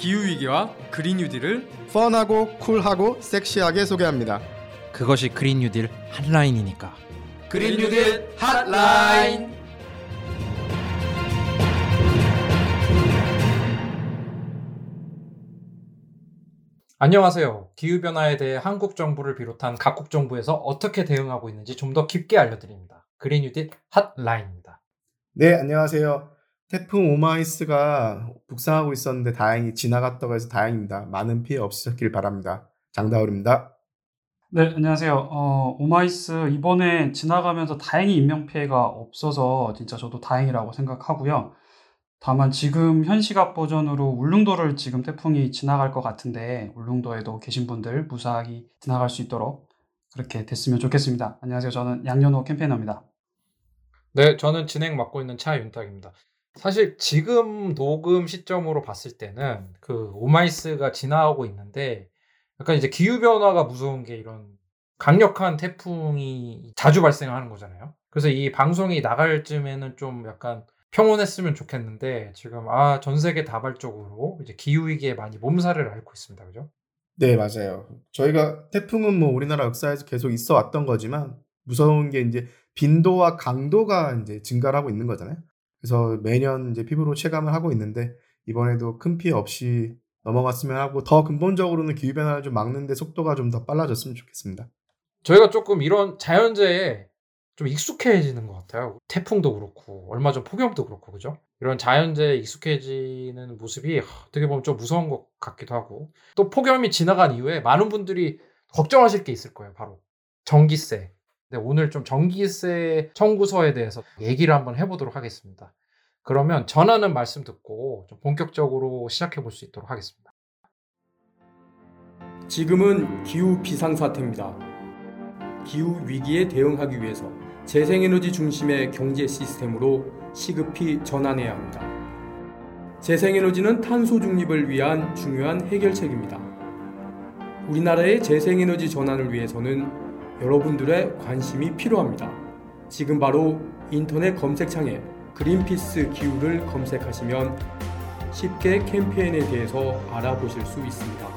기후위기와 그린 뉴딜을 펀하고 쿨하고 섹시하게 소개합니다. 그것이 그린 뉴딜 핫라인이니까. 그린 뉴딜 핫라인 안녕하세요. 기후변화에 대해 한국 정부를 비롯한 각국 정부에서 어떻게 대응하고 있는지 좀 더 깊게 알려드립니다. 그린 뉴딜 핫라인입니다. 네, 안녕하세요. 태풍 오마이스가 북상하고 있었는데 다행히 지나갔다고 해서 다행입니다. 많은 피해 없으셨길 바랍니다. 장다울입니다. 네, 안녕하세요. 어, 오마이스 이번에 지나가면서 다행히 인명피해가 없어서 진짜 저도 다행이라고 생각하고요. 다만 지금 현 시각 버전으로 울릉도를 지금 태풍이 지나갈 것 같은데 울릉도에도 계신 분들 무사히 지나갈 수 있도록 그렇게 됐으면 좋겠습니다. 안녕하세요. 저는 양현호 campaigner입니다. 네, 저는 진행 맡고 있는 차윤탁입니다. 사실 지금 녹음 시점으로 봤을 때는 그 오마이스가 지나가고 있는데 약간 이제 기후 변화가 무서운 게 이런 강력한 태풍이 자주 발생하는 거잖아요. 그래서 이 방송이 나갈 쯤에는 좀 약간 평온했으면 좋겠는데 지금 아, 전 세계 다발적으로 이제 기후 위기에 많이 몸살을 앓고 있습니다. 그죠? 네, 맞아요. 저희가 태풍은 뭐 우리나라 역사에서 계속 있어 왔던 거지만 무서운 게 이제 빈도와 강도가 이제 증가를 하고 있는 거잖아요. 그래서 매년 이제 피부로 체감을 하고 있는데 이번에도 큰 피해 없이 넘어갔으면 하고 더 근본적으로는 기후 변화를 좀 막는데 속도가 좀 더 빨라졌으면 좋겠습니다. 저희가 조금 이런 자연재해에 좀 익숙해지는 것 같아요. 태풍도 그렇고 얼마 전 폭염도 그렇고 그죠? 이런 자연재해에 익숙해지는 모습이 어떻게 보면 좀 무서운 것 같기도 하고 또 폭염이 지나간 이후에 많은 분들이 걱정하실 게 있을 거예요. 바로 전기세. 네, 오늘 좀 전기세 청구서에 대해서 얘기를 한번 해보도록 하겠습니다. 그러면 전하는 말씀 듣고 좀 본격적으로 시작해 볼 수 있도록 하겠습니다. 지금은 기후 비상사태입니다. 기후 위기에 대응하기 위해서 재생에너지 중심의 경제 시스템으로 시급히 전환해야 합니다. 재생에너지는 탄소 중립을 위한 중요한 해결책입니다. 우리나라의 재생에너지 전환을 위해서는 여러분들의 관심이 필요합니다. 지금 바로 인터넷 검색창에 그린피스 기후를 검색하시면 쉽게 캠페인에 대해서 알아보실 수 있습니다.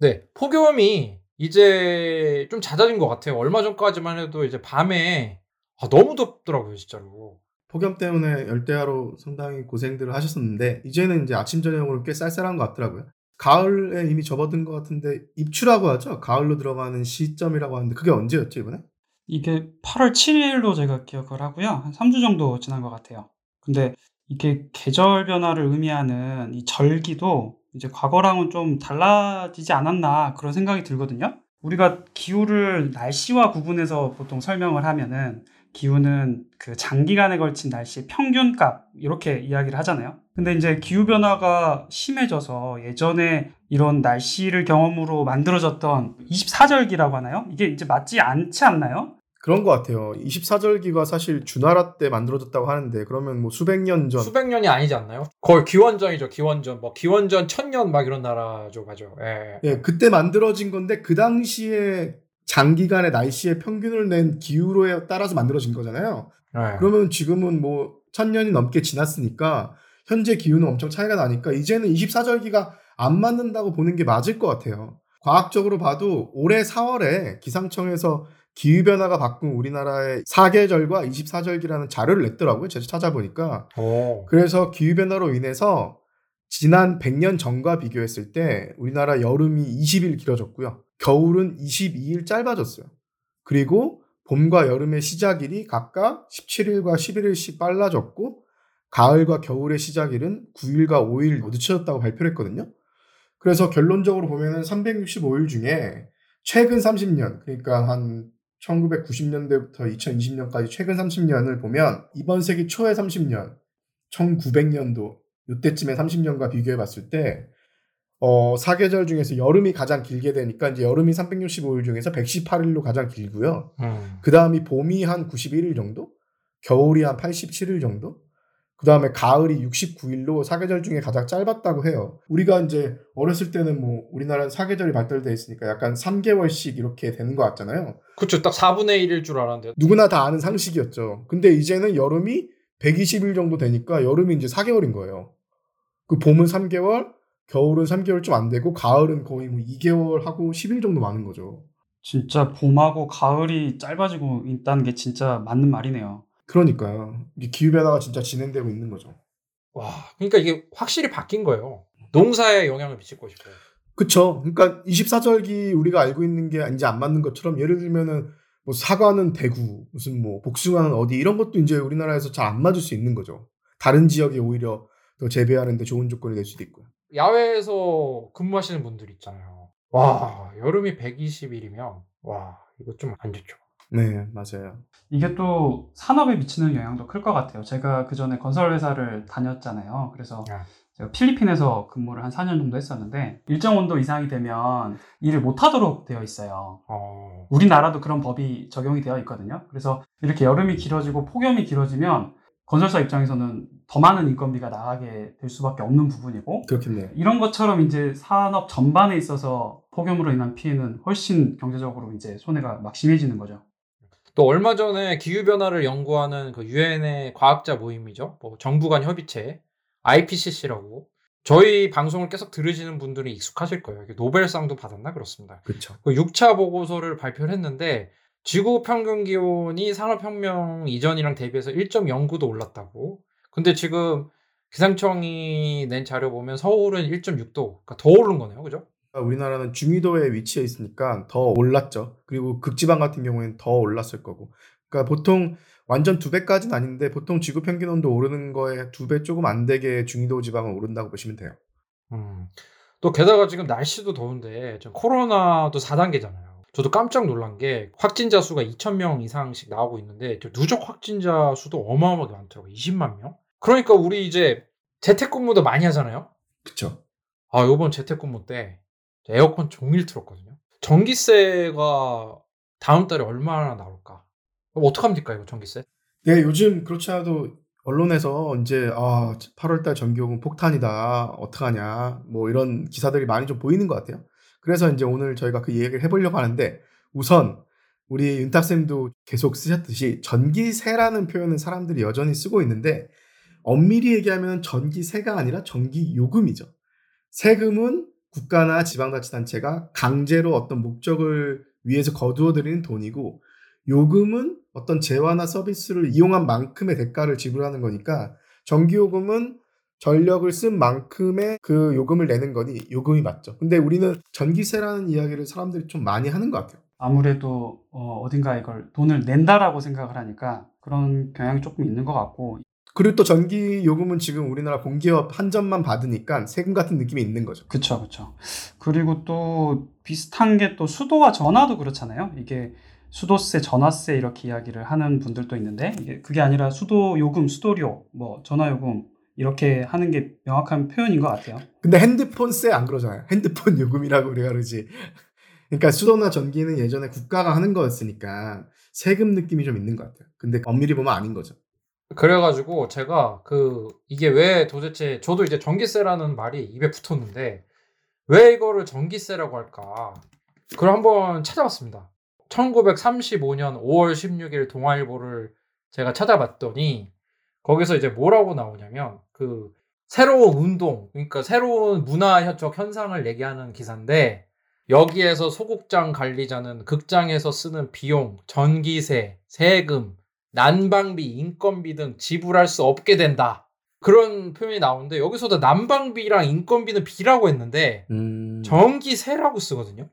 네, 폭염이 이제 좀 잦아진 것 같아요. 얼마 전까지만 해도 이제 밤에 아, 너무 덥더라고요, 진짜로. 폭염 때문에 열대야로 상당히 고생들을 하셨었는데 이제는 이제 아침 저녁으로 꽤 쌀쌀한 것 같더라고요. 가을에 이미 접어든 것 같은데 입추라고 하죠. 가을로 들어가는 시점이라고 하는데 그게 언제였죠 이번에? 이게 8월 7일로 제가 기억을 하고요. 한 3주 정도 지난 것 같아요. 근데 이게 계절 변화를 의미하는 이 절기도 이제 과거랑은 좀 달라지지 않았나 그런 생각이 들거든요. 우리가 기후를 날씨와 구분해서 보통 설명을 하면은 기후는 그 장기간에 걸친 날씨의 평균값 이렇게 이야기를 하잖아요. 근데 이제 기후 변화가 심해져서 예전에 이런 날씨를 경험으로 만들어졌던 24절기라고 하나요? 이게 이제 맞지 않지 않나요? 그런 것 같아요. 24절기가 사실 주나라 때 만들어졌다고 하는데 그러면 뭐 수백 년 전. 수백 년이 아니지 않나요? 거의 기원전이죠. 기원전. 뭐 기원전 천년 막 이런 나라죠, 맞아. 예. 예, 그때 만들어진 건데 그 당시에 장기간의 날씨의 평균을 낸 기후로에 따라서 만들어진 거잖아요. 예. 그러면 지금은 뭐 천년이 넘게 지났으니까 현재 기후는 엄청 차이가 나니까 이제는 24절기가 안 맞는다고 보는 게 맞을 것 같아요. 과학적으로 봐도 올해 4월에 기상청에서 기후변화가 바꾼 우리나라의 사계절과 24절기라는 자료를 냈더라고요. 제가 찾아보니까. 오. 그래서 기후변화로 인해서 지난 100년 전과 비교했을 때 우리나라 여름이 20일 길어졌고요. 겨울은 22일 짧아졌어요. 그리고 봄과 여름의 시작일이 각각 17일과 11일씩 빨라졌고 가을과 겨울의 시작일은 9일과 5일 늦춰졌다고 발표를 했거든요. 그래서 결론적으로 보면은 365일 중에 최근 30년, 그러니까 한 1990년대부터 2020년까지 최근 30년을 보면 이번 세기 초의 30년, 1900년도 이때쯤의 30년과 비교해 봤을 때 어, 사계절 중에서 여름이 가장 길게 되니까 이제 여름이 365일 중에서 118일로 가장 길고요. 음. 그 다음이 봄이 한 91일 정도? 겨울이 한 87일 정도? 그 다음에 가을이 69일로 사계절 중에 가장 짧았다고 해요. 우리가 이제 어렸을 때는 뭐 우리나라는 사계절이 발달돼 있으니까 약간 3개월씩 이렇게 되는 것 같잖아요. 그쵸. 딱 4분의 1일 줄 알았는데. 누구나 다 아는 상식이었죠. 근데 이제는 여름이 120일 정도 되니까 여름이 이제 4개월인 거예요. 그 봄은 3개월, 겨울은 3개월 좀 안 되고 가을은 거의 뭐 2개월 하고 10일 정도 많은 거죠. 진짜 봄하고 가을이 짧아지고 있다는 게 진짜 맞는 말이네요. 그러니까요. 이게 기후 변화가 진짜 진행되고 있는 거죠. 와, 그러니까 이게 확실히 바뀐 거예요. 농사에 영향을 미칠 것이고. 그쵸. 그러니까 24절기 우리가 알고 있는 게 이제 안 맞는 것처럼 예를 들면은 뭐 사과는 대구, 무슨 뭐 복숭아는 어디 이런 것도 이제 우리나라에서 잘 안 맞을 수 있는 거죠. 다른 지역에 오히려 더 재배하는데 좋은 조건이 될 수도 있고요. 야외에서 근무하시는 분들 있잖아요. 와, 여름이 120일이면 와, 이거 좀 안 좋죠. 네, 맞아요. 이게 또 산업에 미치는 영향도 클 것 같아요. 제가 그 전에 건설 회사를 다녔잖아요. 그래서 아. 제가 필리핀에서 근무를 한 4년 정도 했었는데 일정 온도 이상이 되면 일을 못 하도록 되어 있어요. 어, 우리나라도 그런 법이 적용이 되어 있거든요. 그래서 이렇게 여름이 길어지고 폭염이 길어지면 건설사 입장에서는 더 많은 인건비가 나가게 될 수밖에 없는 부분이고 그렇겠네요. 이런 것처럼 이제 산업 전반에 있어서 폭염으로 인한 피해는 훨씬 경제적으로 이제 손해가 막 심해지는 거죠. 또 얼마 전에 기후 변화를 연구하는 그 유엔의 과학자 모임이죠. 뭐 정부 간 협의체 IPCC라고 저희 방송을 계속 들으시는 분들은 익숙하실 거예요. 노벨상도 받았나 그렇습니다. 그렇죠. 그 6차 보고서를 발표를 했는데 지구 평균 기온이 산업혁명 이전이랑 대비해서 1.09도 올랐다고. 근데 지금 기상청이 낸 자료 보면 서울은 1.6도, 그러니까 더 오른 거네요, 그죠? 우리나라는 중위도에 위치해 있으니까 더 올랐죠. 그리고 극지방 같은 경우에는 더 올랐을 거고. 그러니까 보통 완전 두 배까지는 아닌데 보통 지구 평균 온도 오르는 거에 두 배 조금 안 되게 중위도 지방은 오른다고 보시면 돼요. 음. 또 게다가 지금 날씨도 더운데 지금 코로나도 4단계잖아요. 저도 깜짝 놀란 게 확진자 수가 2,000명 이상씩 나오고 있는데 저 누적 확진자 수도 어마어마하게 많더라고요. 20만 명? 그러니까 우리 이제 재택근무도 많이 하잖아요. 그렇죠. 아, 요번 재택근무 때 에어컨 종일 틀었거든요. 전기세가 다음 달에 얼마나 나올까? 어떡합니까, 이거 전기세? 네, 요즘 그렇지 않아도 언론에서 이제 아, 8월달 전기요금 폭탄이다. 어떡하냐. 뭐 이런 기사들이 많이 좀 보이는 것 같아요. 그래서 이제 오늘 저희가 그 얘기를 해보려고 하는데 우선 우리 윤탁쌤도 계속 쓰셨듯이 전기세라는 표현은 사람들이 여전히 쓰고 있는데 엄밀히 얘기하면 전기세가 아니라 전기요금이죠. 세금은 국가나 지방자치단체가 강제로 어떤 목적을 위해서 거두어들이는 돈이고 요금은 어떤 재화나 서비스를 이용한 만큼의 대가를 지불하는 거니까 전기요금은 전력을 쓴 만큼의 그 요금을 내는 거니 요금이 맞죠. 근데 우리는 전기세라는 이야기를 사람들이 좀 많이 하는 것 같아요. 아무래도 어, 딘가 이걸 돈을 낸다라고 생각을 하니까 그런 경향이 조금 있는 것 같고 그리고 또 전기 요금은 지금 우리나라 공기업 한 점만 받으니까 세금 같은 느낌이 있는 거죠. 그쵸 그쵸 그리고 또 비슷한 게 또 수도와 전화도 그렇잖아요 이게 수도세 전화세 이렇게 이야기를 하는 분들도 있는데 그게 아니라 수도 요금 수도료 뭐 전화 요금 이렇게 하는 게 명확한 표현인 것 같아요 근데 핸드폰세 안 그러잖아요. 핸드폰 요금이라고 우리가 그러지. 그러니까 수도나 전기는 예전에 국가가 하는 거였으니까 세금 느낌이 좀 있는 것 같아요. 근데 엄밀히 보면 아닌 거죠. 그래가지고 제가 그 이게 왜 도대체 저도 이제 전기세라는 말이 입에 붙었는데 왜 이거를 전기세라고 할까? 그걸 한번 찾아봤습니다. 1935년 5월 16일 동아일보를 제가 찾아봤더니 거기서 이제 뭐라고 나오냐면 그 새로운 운동 그러니까 새로운 문화적 현상을 얘기하는 기사인데 여기에서 소극장 관리자는 극장에서 쓰는 비용, 전기세, 세금, 난방비, 인건비 등 지불할 수 없게 된다. 그런 표현이 나오는데 여기서도 난방비랑 인건비는 비라고 했는데 음... 전기세라고 쓰거든요.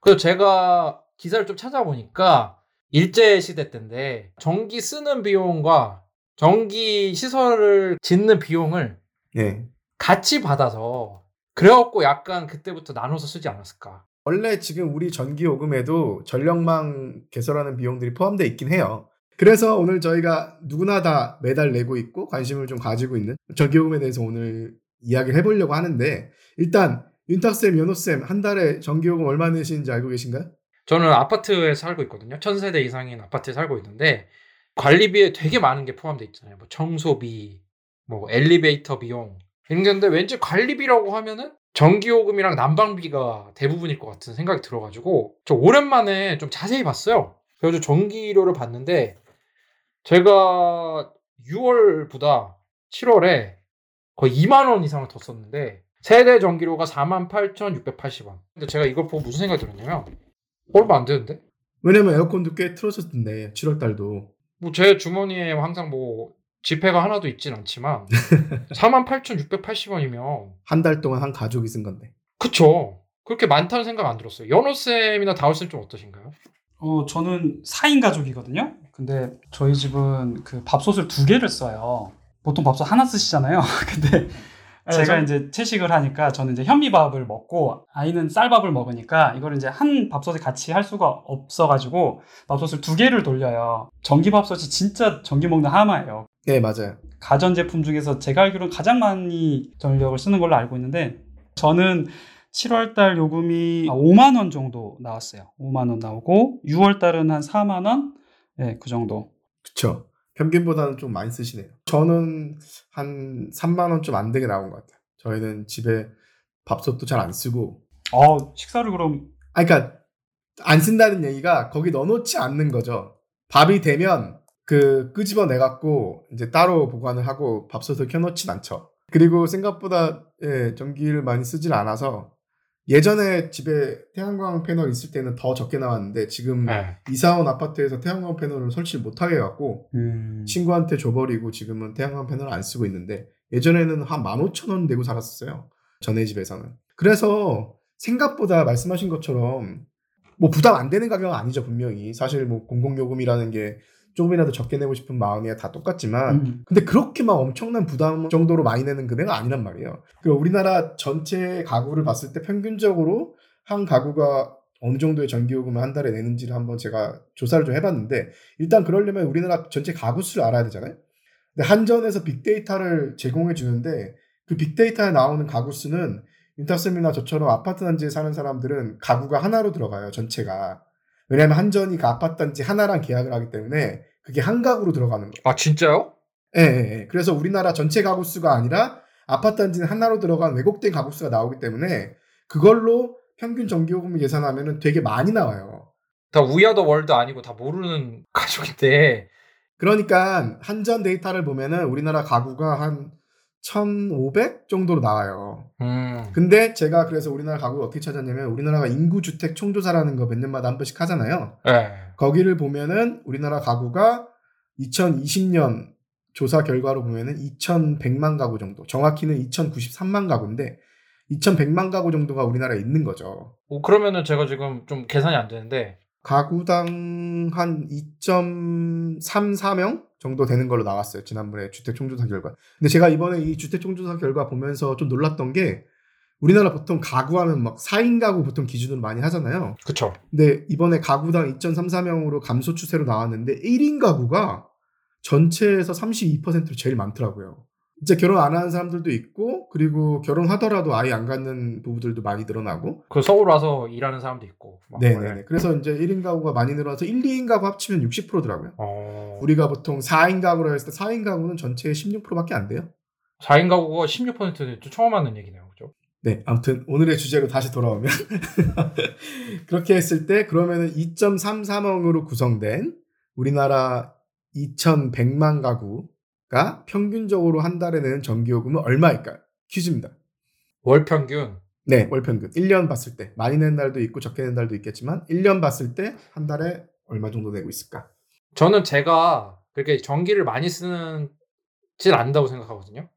그래서 제가 기사를 좀 찾아보니까 일제 시대 때인데 전기 쓰는 비용과 전기 시설을 짓는 비용을 네. 같이 받아서 그래갖고 약간 그때부터 나눠서 쓰지 않았을까. 원래 지금 우리 전기 요금에도 전력망 개설하는 비용들이 포함되어 있긴 해요. 그래서 오늘 저희가 누구나 다 매달 내고 있고 관심을 좀 가지고 있는 전기 요금에 대해서 오늘 이야기를 해보려고 하는데 일단 윤탁쌤, 연호쌤 한 달에 전기 요금 얼마 내시는지 알고 계신가요? 저는 아파트에 살고 있거든요. 천세대 이상인 아파트에 살고 있는데 관리비에 되게 많은 게 포함되어 있잖아요. 뭐 청소비, 뭐 엘리베이터 비용 있는데 왠지 관리비라고 하면은 전기요금이랑 난방비가 대부분일 것 같은 생각이 들어가지고 저 오랜만에 좀 자세히 봤어요. 그래서 전기료를 봤는데 제가 6월보다 7월에 거의 2만 원 이상을 더 썼는데 세대 전기료가 48,680원. 근데 제가 이걸 보고 무슨 생각이 들었냐면 얼마 안 되는데? 왜냐면 에어컨도 꽤 틀어졌던데 7월 달도 뭐 제 주머니에 항상 뭐 지폐가 하나도 있진 않지만 48,680원이면 한 달 동안 한 가족이 쓴 건데. 그쵸. 그렇게 많다는 생각 안 들었어요. 연호 쌤이나 다울쌤 좀 어떠신가요? 어, 저는 4인 가족이거든요. 근데 저희 집은 그 밥솥을 두 개를 써요. 보통 밥솥 하나 쓰시잖아요. 근데 제가 전- 이제 채식을 하니까 저는 이제 현미밥을 먹고 아이는 쌀밥을 먹으니까 이걸 이제 한 밥솥에 같이 할 수가 없어가지고 밥솥을 두 개를 돌려요. 전기 밥솥이 진짜 전기 먹는 하마예요. 네 맞아요. 가전 제품 중에서 제가 알기로는 가장 많이 전력을 쓰는 걸로 알고 있는데 저는 7월 달 요금이 5만 원 정도 나왔어요. 5만 원 나오고 6월 달은 한 4만 원, 네, 그 정도. 그쵸. 평균보다는 좀 많이 쓰시네요. 저는 한 3만 원 좀 안 되게 나온 것 같아요. 저희는 집에 밥솥도 잘 안 쓰고 어 식사를 그럼 아, 그러니까 안 쓴다는 얘기가 거기 넣어놓지 않는 거죠. 밥이 되면 그 끄집어 내 갖고 이제 따로 보관을 하고 밥솥을 켜놓진 않죠. 그리고 생각보다 예, 전기를 많이 쓰질 않아서 예전에 집에 태양광 패널 있을 때는 더 적게 나왔는데 지금 네. 이사 온 아파트에서 태양광 패널을 설치를 못하게 해갖고 음, 친구한테 줘버리고 지금은 태양광 패널을 안 쓰고 있는데 예전에는 한 15,000원 내고 살았었어요. 전에 집에서는. 그래서 생각보다 말씀하신 것처럼 뭐 부담 안 되는 가격은 아니죠, 분명히. 사실 뭐 공공요금이라는 게 조금이라도 적게 내고 싶은 마음이야 다 똑같지만 음, 근데 그렇게 막 엄청난 부담 정도로 많이 내는 금액은 아니란 말이에요. 그 우리나라 전체 가구를 봤을 때 평균적으로 한 가구가 어느 정도의 전기요금을 한 달에 내는지를 한번 제가 조사를 좀 해봤는데 일단 그러려면 우리나라 전체 가구 수를 알아야 되잖아요. 근데 한전에서 빅데이터를 제공해 주는데 그 빅데이터에 나오는 가구 수는 윤탁쌤이나 저처럼 아파트 단지에 사는 사람들은 가구가 하나로 들어가요 전체가. 왜냐하면 한전이 그 아파트 단지 하나랑 계약을 하기 때문에 그게 한 가구로 들어가는 거예요. 아 진짜요? 예, 예, 예. 그래서 우리나라 전체 가구 수가 아니라 아파트 단지는 하나로 들어간 왜곡된 가구 수가 나오기 때문에 그걸로 평균 전기요금을 계산하면 되게 많이 나와요. 다 우야더 월드 아니고 다 모르는 가족인데 그러니까 한전 데이터를 보면은 우리나라 가구가 한 1,500 정도로 나와요. 음. 근데 제가 그래서 우리나라 가구를 어떻게 찾았냐면 우리나라가 인구 주택 총조사라는 거 몇 년마다 한 번씩 하잖아요. 네. 거기를 보면은 우리나라 가구가 2020년 조사 결과로 보면은 2,100만 가구 정도, 정확히는 2,093만 가구인데 2,100만 가구 정도가 우리나라에 있는 거죠. 오, 그러면은 제가 지금 좀 계산이 안 되는데 가구당 한 2.34명 정도 되는 걸로 나왔어요. 지난번에 주택 총조사 결과. 근데 제가 이번에 이 주택 총조사 결과 보면서 좀 놀랐던 게 우리나라 보통 가구하면 막 4인 가구 보통 기준으로 많이 하잖아요. 그쵸 근데 이번에 가구당 2.34명으로 감소 추세로 나왔는데 1인 가구가 전체에서 32%로 제일 많더라고요. 이제 결혼 안 하는 사람들도 있고 그리고 결혼하더라도 아이 안 갖는 부부들도 많이 늘어나고 그 서울 와서 일하는 사람도 있고 막 네네네. 그래서 이제 1인 가구가 많이 늘어나서 1, 2인 가구 합치면 60%더라고요. 어... 우리가 보통 4인 가구로 했을 때 4인 가구는 전체의 16%밖에 안 돼요. 4인 가구가 16%는 좀 처음 하는 얘기네요 그죠? 네, 아무튼 오늘의 주제로 다시 돌아오면 그렇게 했을 때 그러면은 2.33억으로 구성된 우리나라 2,100만 가구 가 평균적으로 한 달에 내는 전기요금은 얼마일까요? 퀴즈입니다. 월 평균 네, 월 평균. 1년 봤을 때 많이 낸 달도 있고 적게 낸 달도 있겠지만 1년 봤을 때 한 달에 얼마 정도 내고 있을까? 저는 제가 그렇게 전기를 많이 쓰는 진 않는다고 생각하거든요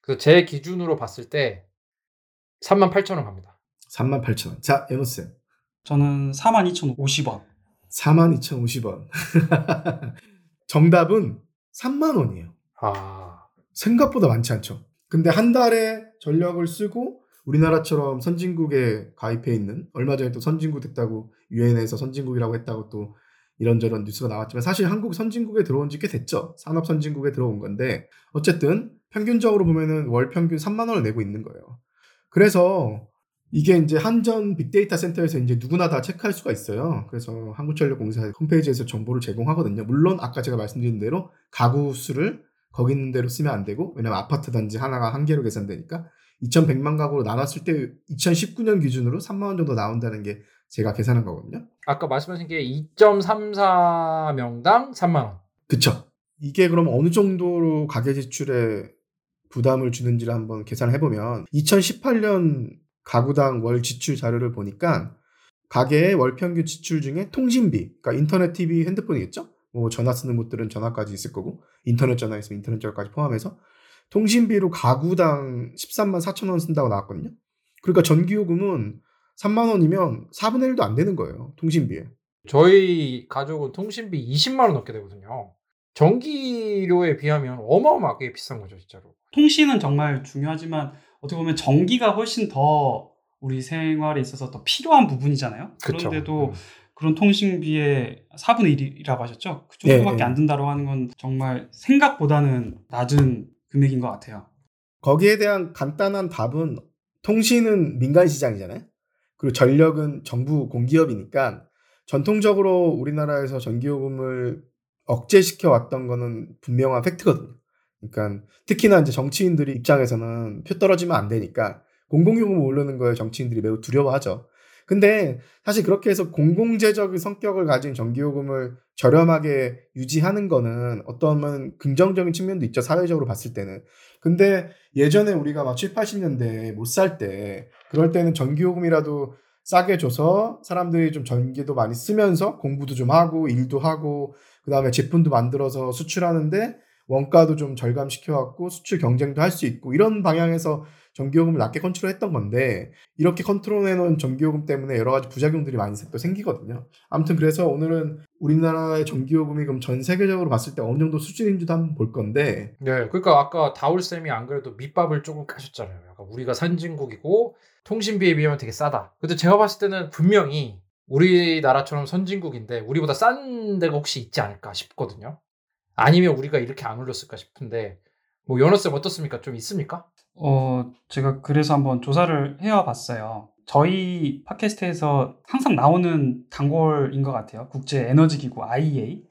그래서 제 기준으로 봤을 때 3만 8천 원 갑니다 38,000원. 자, 연호쌤. 저는 42,050원. 42,050원. 정답은 3만 원이에요. 아 생각보다 많지 않죠. 근데 한 달에 전력을 쓰고 우리나라처럼 선진국에 가입해 있는 얼마 전에 또 선진국 됐다고 유엔에서 선진국이라고 했다고 또 이런저런 뉴스가 나왔지만 사실 한국 선진국에 들어온 지 꽤 됐죠. 산업 선진국에 들어온 건데 어쨌든 평균적으로 보면은 월 평균 3만 원을 내고 있는 거예요. 그래서 이게 이제 한전 빅데이터 센터에서 이제 누구나 다 체크할 수가 있어요. 그래서 한국전력공사 홈페이지에서 정보를 제공하거든요. 물론 아까 제가 말씀드린 대로 가구 수를 거기 있는 대로 쓰면 안 되고 왜냐면 아파트 단지 하나가 한 개로 계산되니까 2,100만 가구로 나눴을 때 2019년 기준으로 3만 원 정도 나온다는 게 제가 계산한 거거든요. 아까 말씀하신 게 2.34명당 3만 원 그쵸? 이게 그럼 어느 정도로 가계 지출에 부담을 주는지를 한번 계산을 해보면 2018년 가구당 월 지출 자료를 보니까 가계의 월 평균 지출 중에 통신비, 그러니까 인터넷, TV, 핸드폰이겠죠? 뭐 전화 쓰는 곳들은 전화까지 있을 거고 인터넷 전화 있으면 인터넷 전화까지 포함해서 통신비로 가구당 13만 4천 원 쓴다고 나왔거든요. 그러니까 전기요금은 3만 원이면 4분의 1도 안 되는 거예요. 통신비에. 저희 가족은 통신비 20만 원 넘게 되거든요. 전기료에 비하면 어마어마하게 비싼 거죠, 진짜로. 통신은 정말 중요하지만 어떻게 보면 전기가 훨씬 더 우리 생활에 있어서 더 필요한 부분이잖아요. 그쵸. 그런데도 음. 그런 통신비의 4분의 1이라고 하셨죠? 그 정도밖에 네, 네. 안 든다고 하는 건 정말 생각보다는 낮은 금액인 것 같아요. 거기에 대한 간단한 답은 통신은 민간 시장이잖아요. 그리고 전력은 정부 공기업이니까 전통적으로 우리나라에서 전기요금을 억제시켜 왔던 거는 분명한 팩트거든요. 그러니까 특히나 이제 정치인들이 입장에서는 표 떨어지면 안 되니까 공공요금 오르는 거에 정치인들이 매우 두려워하죠. 근데 사실 그렇게 해서 공공재적인 성격을 가진 전기요금을 저렴하게 유지하는 거는 어떠면 긍정적인 측면도 있죠. 사회적으로 봤을 때는. 근데 예전에 우리가 막 7, 80년대에 못살 때 그럴 때는 전기요금이라도 싸게 줘서 사람들이 좀 전기도 많이 쓰면서 공부도 좀 하고 일도 하고 그다음에 제품도 만들어서 수출하는데 원가도 좀 절감시켜 갖고 수출 경쟁도 할 수 있고 이런 방향에서 전기요금을 낮게 컨트롤했던 건데 이렇게 컨트롤해 놓은 전기요금 때문에 여러 가지 부작용들이 많이 또 생기거든요. 아무튼 그래서 오늘은 우리나라의 전기요금이 그럼 전 세계적으로 봤을 때 어느 정도 수준인지도 한번 볼 건데 네, 그러니까 아까 다울 쌤이 안 그래도 밑밥을 조금 까셨잖아요. 약간 우리가 선진국이고 통신비에 비하면 되게 싸다. 근데 제가 봤을 때는 분명히 우리나라처럼 선진국인데 우리보다 싼 데가 혹시 있지 않을까 싶거든요. 아니면 우리가 이렇게 안 올렸을까 싶은데 뭐 연어쌤 어떻습니까? 좀 있습니까? 어, 제가 그래서 한번 조사를 해와 봤어요. 저희 팟캐스트에서 항상 나오는 단골인 것 같아요. 국제 에너지 기구 IEA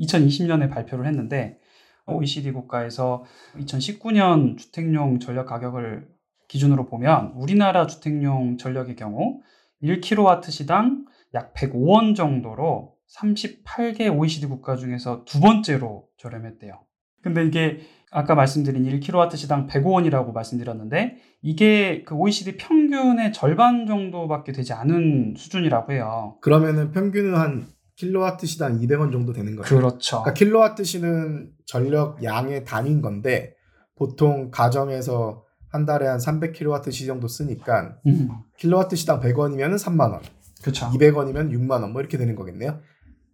2020년에 발표를 했는데 OECD 국가에서 2019년 주택용 전력 가격을 기준으로 보면 우리나라 주택용 전력의 경우 1kW 시당 약 105원 정도로 38개 OECD 국가 중에서 두 번째로 저렴했대요. 근데 이게 아까 말씀드린 1kW 시당 105원이라고 말씀드렸는데 이게 그 OECD 평균의 절반 정도밖에 되지 않은 수준이라고 해요. 그러면은 평균은 한 킬로와트 시당 200원 정도 되는 거예요. 그렇죠. 그러니까 킬로와트 시는 전력 양의 단위인 건데 보통 가정에서 한 달에 한 300킬로와트 시 정도 쓰니까 음, 킬로와트 시당 100원이면 3만 원, 그렇죠. 200원이면 6만 원, 뭐 이렇게 되는 거겠네요.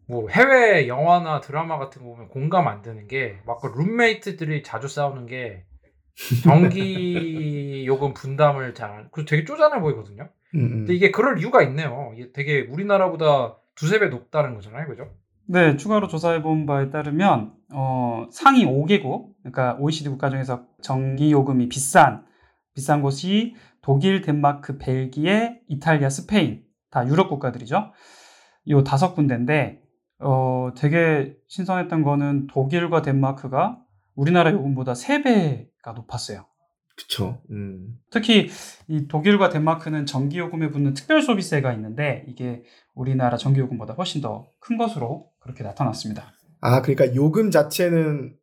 뭐 해외 영화나 드라마 같은 거 보면 공감 안 되는 게 막 그 룸메이트들이 자주 싸우는 게 전기 요금 분담을 잘 그리고 되게 쪼잔해 보이거든요. 음, 음. 근데 이게 그럴 이유가 있네요. 이게 되게 우리나라보다 두세 배 높다는 거잖아요. 그죠? 네, 추가로 조사해 본 바에 따르면 어, 상위 5개국, 그러니까 OECD 국가 중에서 전기 요금이 비싼 비싼 곳이 독일, 덴마크, 벨기에, 이탈리아, 스페인 다 유럽 국가들이죠. 요 다섯 군데인데 어, 되게 신선했던 거는 독일과 덴마크가 우리나라 요금보다 3배가 높았어요. 그쵸. 음. 특히 이 독일과 덴마크는 전기요금에 붙는 특별 소비세가 있는데 이게 우리나라 전기요금보다 훨씬 더 큰 것으로 그렇게 나타났습니다. 아, 그러니까 요금 자체는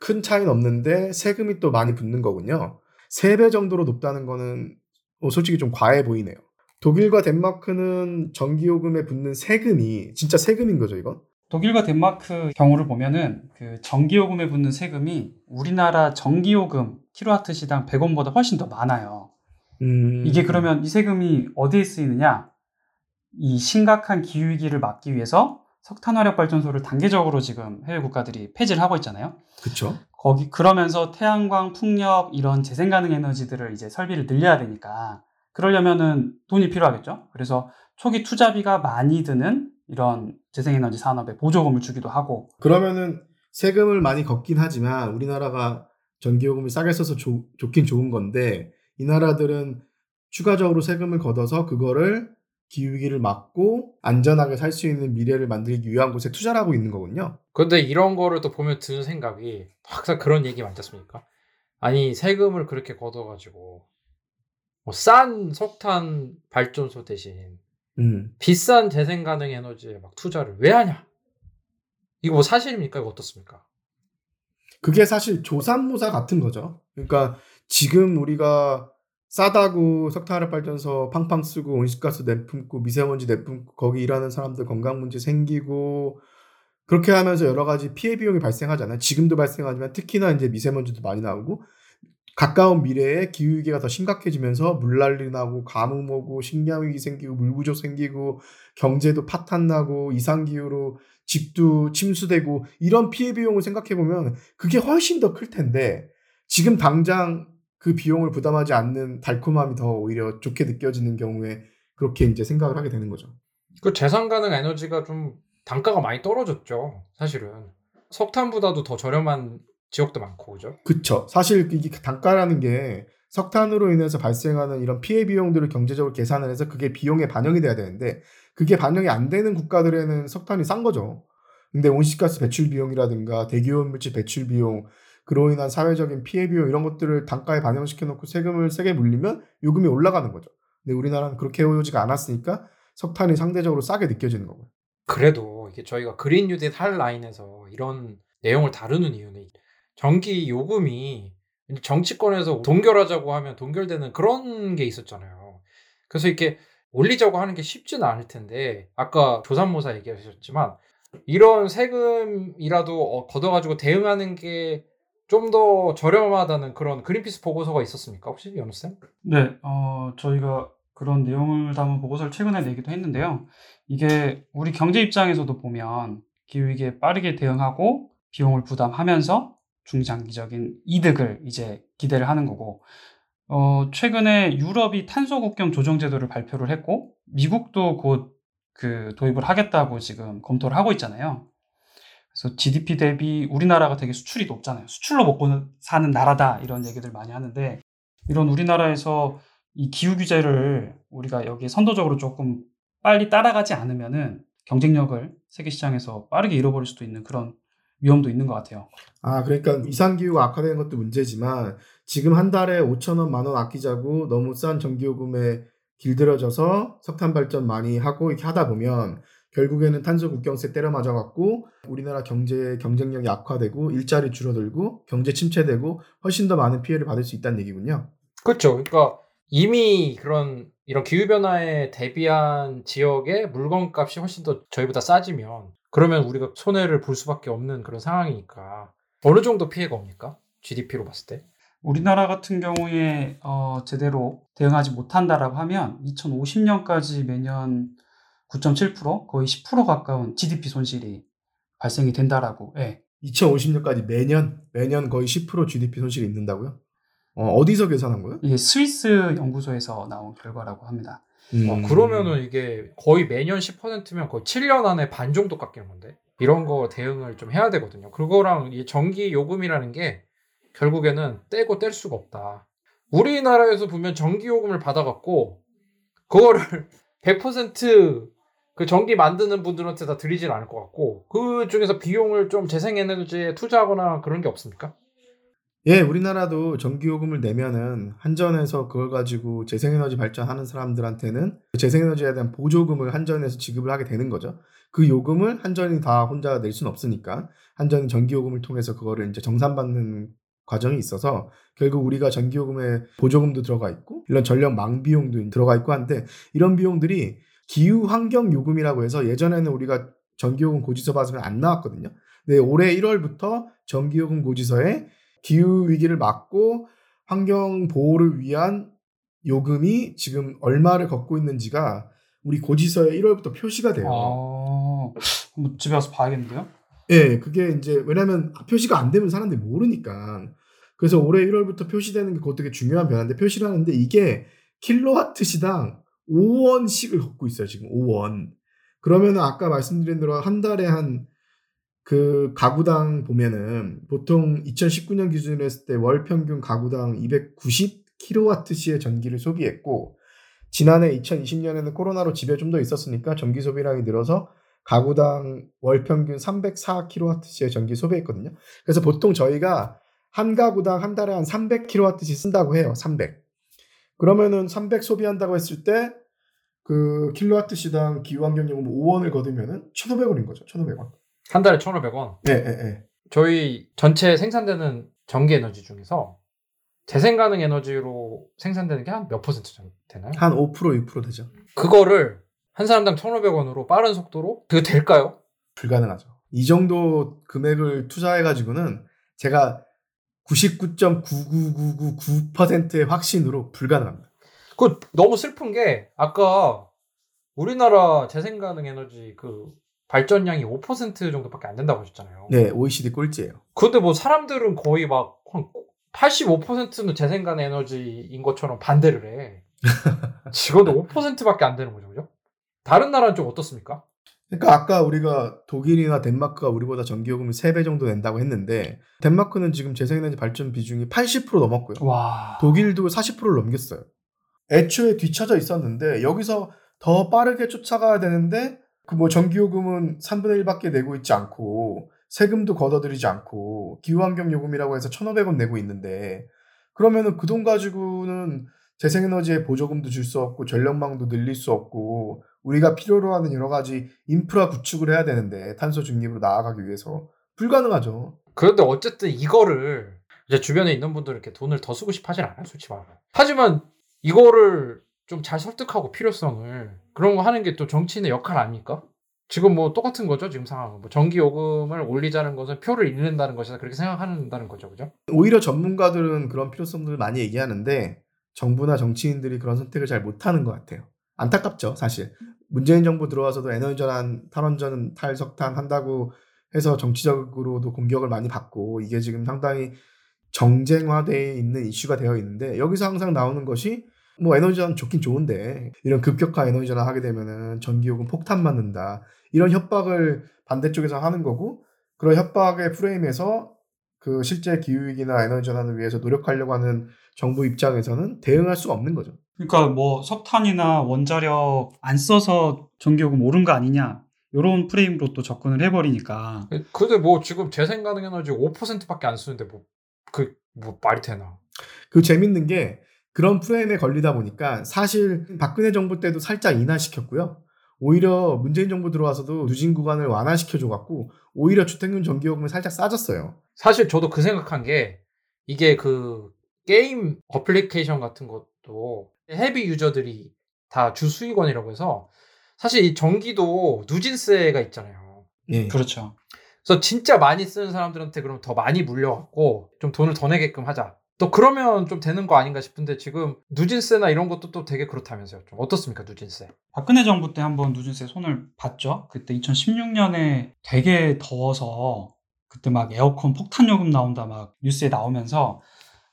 큰 차이는 없는데 세금이 또 많이 붙는 거군요. 3배 정도로 높다는 거는 어, 솔직히 좀 과해 보이네요. 독일과 덴마크는 전기요금에 붙는 세금이 진짜 세금인 거죠, 이건? 독일과 덴마크 경우를 보면은 그 전기요금에 붙는 세금이 우리나라 전기요금 킬로와트 시당 100원보다 훨씬 더 많아요. 음. 이게 그러면 이 세금이 어디에 쓰이느냐? 이 심각한 기후위기를 막기 위해서 석탄화력 발전소를 단계적으로 지금 해외 국가들이 폐지를 하고 있잖아요. 그쵸. 거기 그러면서 태양광, 풍력 이런 재생 가능 에너지들을 이제 설비를 늘려야 되니까 그러려면은 돈이 필요하겠죠. 그래서 초기 투자비가 많이 드는 이런 재생 에너지 산업에 보조금을 주기도 하고 그러면은 세금을 많이 걷긴 하지만 우리나라가 전기요금을 싸게 써서 좋, 좋긴 좋은 건데 이 나라들은 추가적으로 세금을 걷어서 그거를 기후위기를 막고 안전하게 살 수 있는 미래를 만들기 위한 곳에 투자를 하고 있는 거군요. 근데 이런 거를 또 보면 드는 생각이 항상 그런 얘기 많지 않습니까? 아니 세금을 그렇게 걷어가지고 뭐 싼 석탄 발전소 대신 음. 비싼 재생 가능 에너지에 막 투자를 왜 하냐? 이거 뭐 사실입니까? 이거 어떻습니까? 그게 사실 조산모사 같은 거죠. 그러니까 지금 우리가 싸다고 석탄화력 발전소 팡팡 쓰고 온실가스 내뿜고 미세먼지 내뿜고 거기 일하는 사람들 건강 문제 생기고 그렇게 하면서 여러 가지 피해 비용이 발생하잖아요. 지금도 발생하지만 특히나 이제 미세먼지도 많이 나오고 가까운 미래에 기후 위기가 더 심각해지면서 물난리 나고 가뭄 오고 식량 위기 생기고 물 부족 생기고 경제도 파탄 나고 이상 기후로 집도 침수되고 이런 피해 비용을 생각해 보면 그게 훨씬 더 클 텐데 지금 당장 그 비용을 부담하지 않는 달콤함이 더 오히려 좋게 느껴지는 경우에 그렇게 이제 생각을 하게 되는 거죠. 그 재산 가능 에너지가 좀 단가가 많이 떨어졌죠. 사실은 석탄보다도 더 저렴한 지역도 많고 그죠? 그쵸. 사실 이게 단가라는 게 석탄으로 인해서 발생하는 이런 피해 비용들을 경제적으로 계산을 해서 그게 비용에 반영이 돼야 되는데 그게 반영이 안 되는 국가들에는 석탄이 싼 거죠. 근데 온실가스 배출 비용이라든가 대기오염 물질 배출 비용, 그로 인한 사회적인 피해 비용 이런 것들을 단가에 반영시켜 놓고 세금을 세게 물리면 요금이 올라가는 거죠. 근데 우리나라는 그렇게 해오지가 않았으니까 석탄이 상대적으로 싸게 느껴지는 거고요. 그래도 이게 저희가 그린 뉴딜 할 라인에서 이런 내용을 다루는 이유는 전기 요금이 정치권에서 동결하자고 하면 동결되는 그런 게 있었잖아요. 그래서 이렇게 올리자고 하는 게 쉽지는 않을 텐데 아까 조산모사 얘기하셨지만 이런 세금이라도 어, 걷어가지고 대응하는 게 좀 더 저렴하다는 그런 그린피스 보고서가 있었습니까? 혹시 연우 쌤? 네, 어, 저희가 그런 내용을 담은 보고서를 최근에 내기도 했는데요. 이게 우리 경제 입장에서도 보면 기후위기에 빠르게 대응하고 비용을 부담하면서 중장기적인 이득을 이제 기대를 하는 거고, 어, 최근에 유럽이 탄소 국경 조정 제도를 발표를 했고, 미국도 곧 그 도입을 하겠다고 지금 검토를 하고 있잖아요. 그래서 GDP 대비 우리나라가 되게 수출이 높잖아요. 수출로 먹고 사는 나라다 이런 얘기들 많이 하는데 이런 우리나라에서 이 기후 규제를 우리가 여기 선도적으로 조금 빨리 따라가지 않으면은 경쟁력을 세계 시장에서 빠르게 잃어버릴 수도 있는 그런 위험도 있는 것 같아요. 아, 그러니까 이상기후가 악화되는 것도 문제지만 지금 한 달에 5천 원, 만 원 아끼자고 너무 싼 전기요금에 길들여져서 석탄 발전 많이 하고 이렇게 하다 보면 결국에는 탄소 국경세 때려 맞아갖고 우리나라 경제 경쟁력이 악화되고 일자리 줄어들고 경제 침체되고 훨씬 더 많은 피해를 받을 수 있다는 얘기군요. 그렇죠. 그러니까 이미 그런 이런 기후 변화에 대비한 지역의 물건값이 훨씬 더 저희보다 싸지면 그러면 우리가 손해를 볼 수밖에 없는 그런 상황이니까 어느 정도 피해가 옵니까? GDP로 봤을 때? 우리나라 같은 경우에 어, 제대로 대응하지 못한다라고 하면 2050년까지 매년 9.7% 거의 10% 가까운 GDP 손실이 발생이 된다라고. 예. 2050년까지 매년 매년 거의 10% GDP 손실이 있는다고요? 어, 디서 계산한 거예요? 이게 스위스 연구소에서 나온 결과라고 합니다. 음. 와, 그러면은 이게 거의 매년 10%면 거의 7년 안에 반 정도 깎이는 건데 이런 거 대응을 좀 해야 되거든요. 그거랑 이 전기 요금이라는 게 결국에는 떼고 뗄 수가 없다. 우리나라에서 보면 전기 요금을 받아갖고 그거를 100%그 전기 만드는 분들한테 다 드리진 않을 것 같고 그 중에서 비용을 좀 재생에너지에 투자하거나 그런 게 없습니까? 예, 우리나라도 전기요금을 내면은 한전에서 그걸 가지고 재생에너지 발전하는 사람들한테는 재생에너지에 대한 보조금을 한전에서 지급을 하게 되는 거죠. 그 요금을 한전이 다 혼자 낼 수는 없으니까 한전이 전기요금을 통해서 그거를 이제 정산받는 과정이 있어서 결국 우리가 전기요금에 보조금도 들어가 있고 이런 전력 망비용도 들어가 있고 한데 이런 비용들이 기후 환경 요금이라고 해서 예전에는 우리가 전기요금 고지서 받으면 안 나왔거든요. 근데 올해 1월부터 전기요금 고지서에 기후 위기를 막고 환경 보호를 위한 요금이 지금 얼마를 걷고 있는지가 우리 고지서에 1월부터 표시가 돼요. 어, 한번 집에 와서 봐야겠는데요? 예, 그게 이제 왜냐면 표시가 안 되면 사람들이 모르니까. 그래서 올해 1월부터 표시되는 게 그것 되게 중요한 변화인데 표시를 하는데 이게 킬로와트 시당 5원씩을 걷고 있어요, 지금 5원. 그러면은 아까 말씀드린 대로 한 달에 한 그 가구당 보면은 보통 2019년 기준으로 했을 때 월 평균 가구당 290kWh의 전기를 소비했고 지난해 2020년에는 코로나로 집에 좀 더 있었으니까 전기 소비량이 늘어서 가구당 월 평균 304kWh의 전기 소비했거든요. 그래서 보통 저희가 한 가구당 한 달에 한 300kWh씩 쓴다고 해요. 300. 그러면은 300 소비한다고 했을 때 그 킬로와트 시당 기후환경요금 5원을 거두면은 1,500원인 거죠. 1,500원. 한 달에 1,500원. 예, 예, 예. 저희 전체 생산되는 전기 에너지 중에서 재생 가능 에너지로 생산되는 게 한 몇 퍼센트 정도 되나요? 한 5% 6% 되죠. 그거를 한 사람당 1,500원으로 빠른 속도로 그게 될까요? 불가능하죠. 이 정도 금액을 투자해 가지고는 제가 99.99999%의 확신으로 불가능합니다. 그 너무 슬픈 게 아까 우리나라 재생 가능 에너지 그 발전량이 5% 정도밖에 안 된다고 하셨잖아요. 네, OECD 꼴찌예요. 근데 뭐 사람들은 거의 막 한 85%는 재생 가능 에너지인 것처럼 반대를 해. 지금도 5%밖에 안 되는 거죠, 그죠? 다른 나라는 좀 어떻습니까? 그러니까 아까 우리가 독일이나 덴마크가 우리보다 전기요금을 3배 정도 낸다고 했는데 덴마크는 지금 재생에너지 발전 비중이 80% 넘었고요. 와. 독일도 40%를 넘겼어요. 애초에 뒤처져 있었는데 여기서 더 빠르게 쫓아가야 되는데 그 뭐 전기요금은 3분의 1밖에 내고 있지 않고 세금도 걷어들이지 않고 기후환경 요금이라고 해서 1,500원 내고 있는데 그러면은 그 돈 가지고는 재생에너지에 보조금도 줄 수 없고 전력망도 늘릴 수 없고 우리가 필요로 하는 여러 가지 인프라 구축을 해야 되는데 탄소 중립으로 나아가기 위해서 불가능하죠. 그런데 어쨌든 이거를 이제 주변에 있는 분들은 이렇게 돈을 더 쓰고 싶어 하진 않아요, 솔직히 말하면. 하지만 이거를 좀 잘 설득하고 필요성을 그런 거 하는 게 또 정치인의 역할 아닙니까? 지금 뭐 똑같은 거죠, 지금 상황은. 뭐 전기 요금을 올리자는 것은 표를 잃는다는 것이다. 그렇게 생각한다는 거죠, 그죠? 오히려 전문가들은 그런 필요성들을 많이 얘기하는데 정부나 정치인들이 그런 선택을 잘 못하는 것 같아요. 안타깝죠, 사실. 문재인 정부 들어와서도 에너지 전환, 탈원전, 탈석탄 한다고 해서 정치적으로도 공격을 많이 받고 이게 지금 상당히 정쟁화되어 있는 이슈가 되어 있는데 여기서 항상 나오는 것이 뭐 에너지 전환 좋긴 좋은데 이런 급격한 에너지 전환 하게 되면은 전기요금 폭탄 맞는다 이런 협박을 반대쪽에서 하는 거고 그런 협박의 프레임에서 그 실제 기후위기나 에너지 전환을 위해서 노력하려고 하는 정부 입장에서는 대응할 수가 없는 거죠. 그러니까 뭐 석탄이나 원자력 안 써서 전기요금 오른 거 아니냐. 요런 프레임으로 또 접근을 해버리니까. 근데 뭐 지금 재생 가능 에너지 5%밖에 안 쓰는데 뭐 그 뭐 말이 되나? 그 재밌는 게 그런 프레임에 걸리다 보니까 사실 박근혜 정부 때도 살짝 인하시켰고요. 오히려 문재인 정부 들어와서도 누진 구간을 완화시켜 줘 갖고 오히려 주택용 전기요금을 살짝 싸졌어요. 사실 저도 그 생각한 게 이게 그 게임 어플리케이션 같은 것도 헤비 유저들이 다 주 수익원이라고 해서 사실 이 전기도 누진세가 있잖아요. 예. 그렇죠. 그래서 진짜 많이 쓰는 사람들한테 그럼 더 많이 물려갖고 좀 돈을 더 내게끔 하자. 또 그러면 좀 되는 거 아닌가 싶은데 지금 누진세나 이런 것도 또 되게 그렇다면서요. 좀 어떻습니까 누진세? 박근혜 정부 때 한번 누진세 손을 봤죠. 그때 2016년에 되게 더워서 그때 막 에어컨 폭탄 요금 나온다 막 뉴스에 나오면서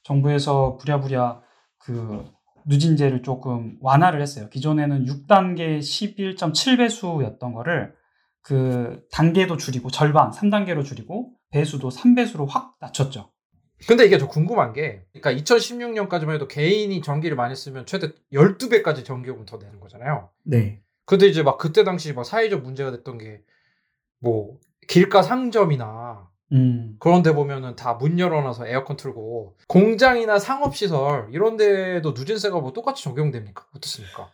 정부에서 부랴부랴 그 누진제를 조금 완화를 했어요. 기존에는 6단계 11.7배수였던 거를 그 단계도 줄이고 절반 3단계로 줄이고 배수도 3배수로 확 낮췄죠. 근데 이게 저 궁금한 게, 그러니까 2016년까지만 해도 개인이 전기를 많이 쓰면 최대 12배까지 전기요금 더 내는 거잖아요. 네. 근데 이제 막 그때 당시 막 사회적 문제가 됐던 게, 뭐, 길가 상점이나 음. 그런 데 보면은 다 문 열어놔서 에어컨 틀고, 공장이나 상업시설, 이런 데도 누진세가 뭐 똑같이 적용됩니까? 어떻습니까?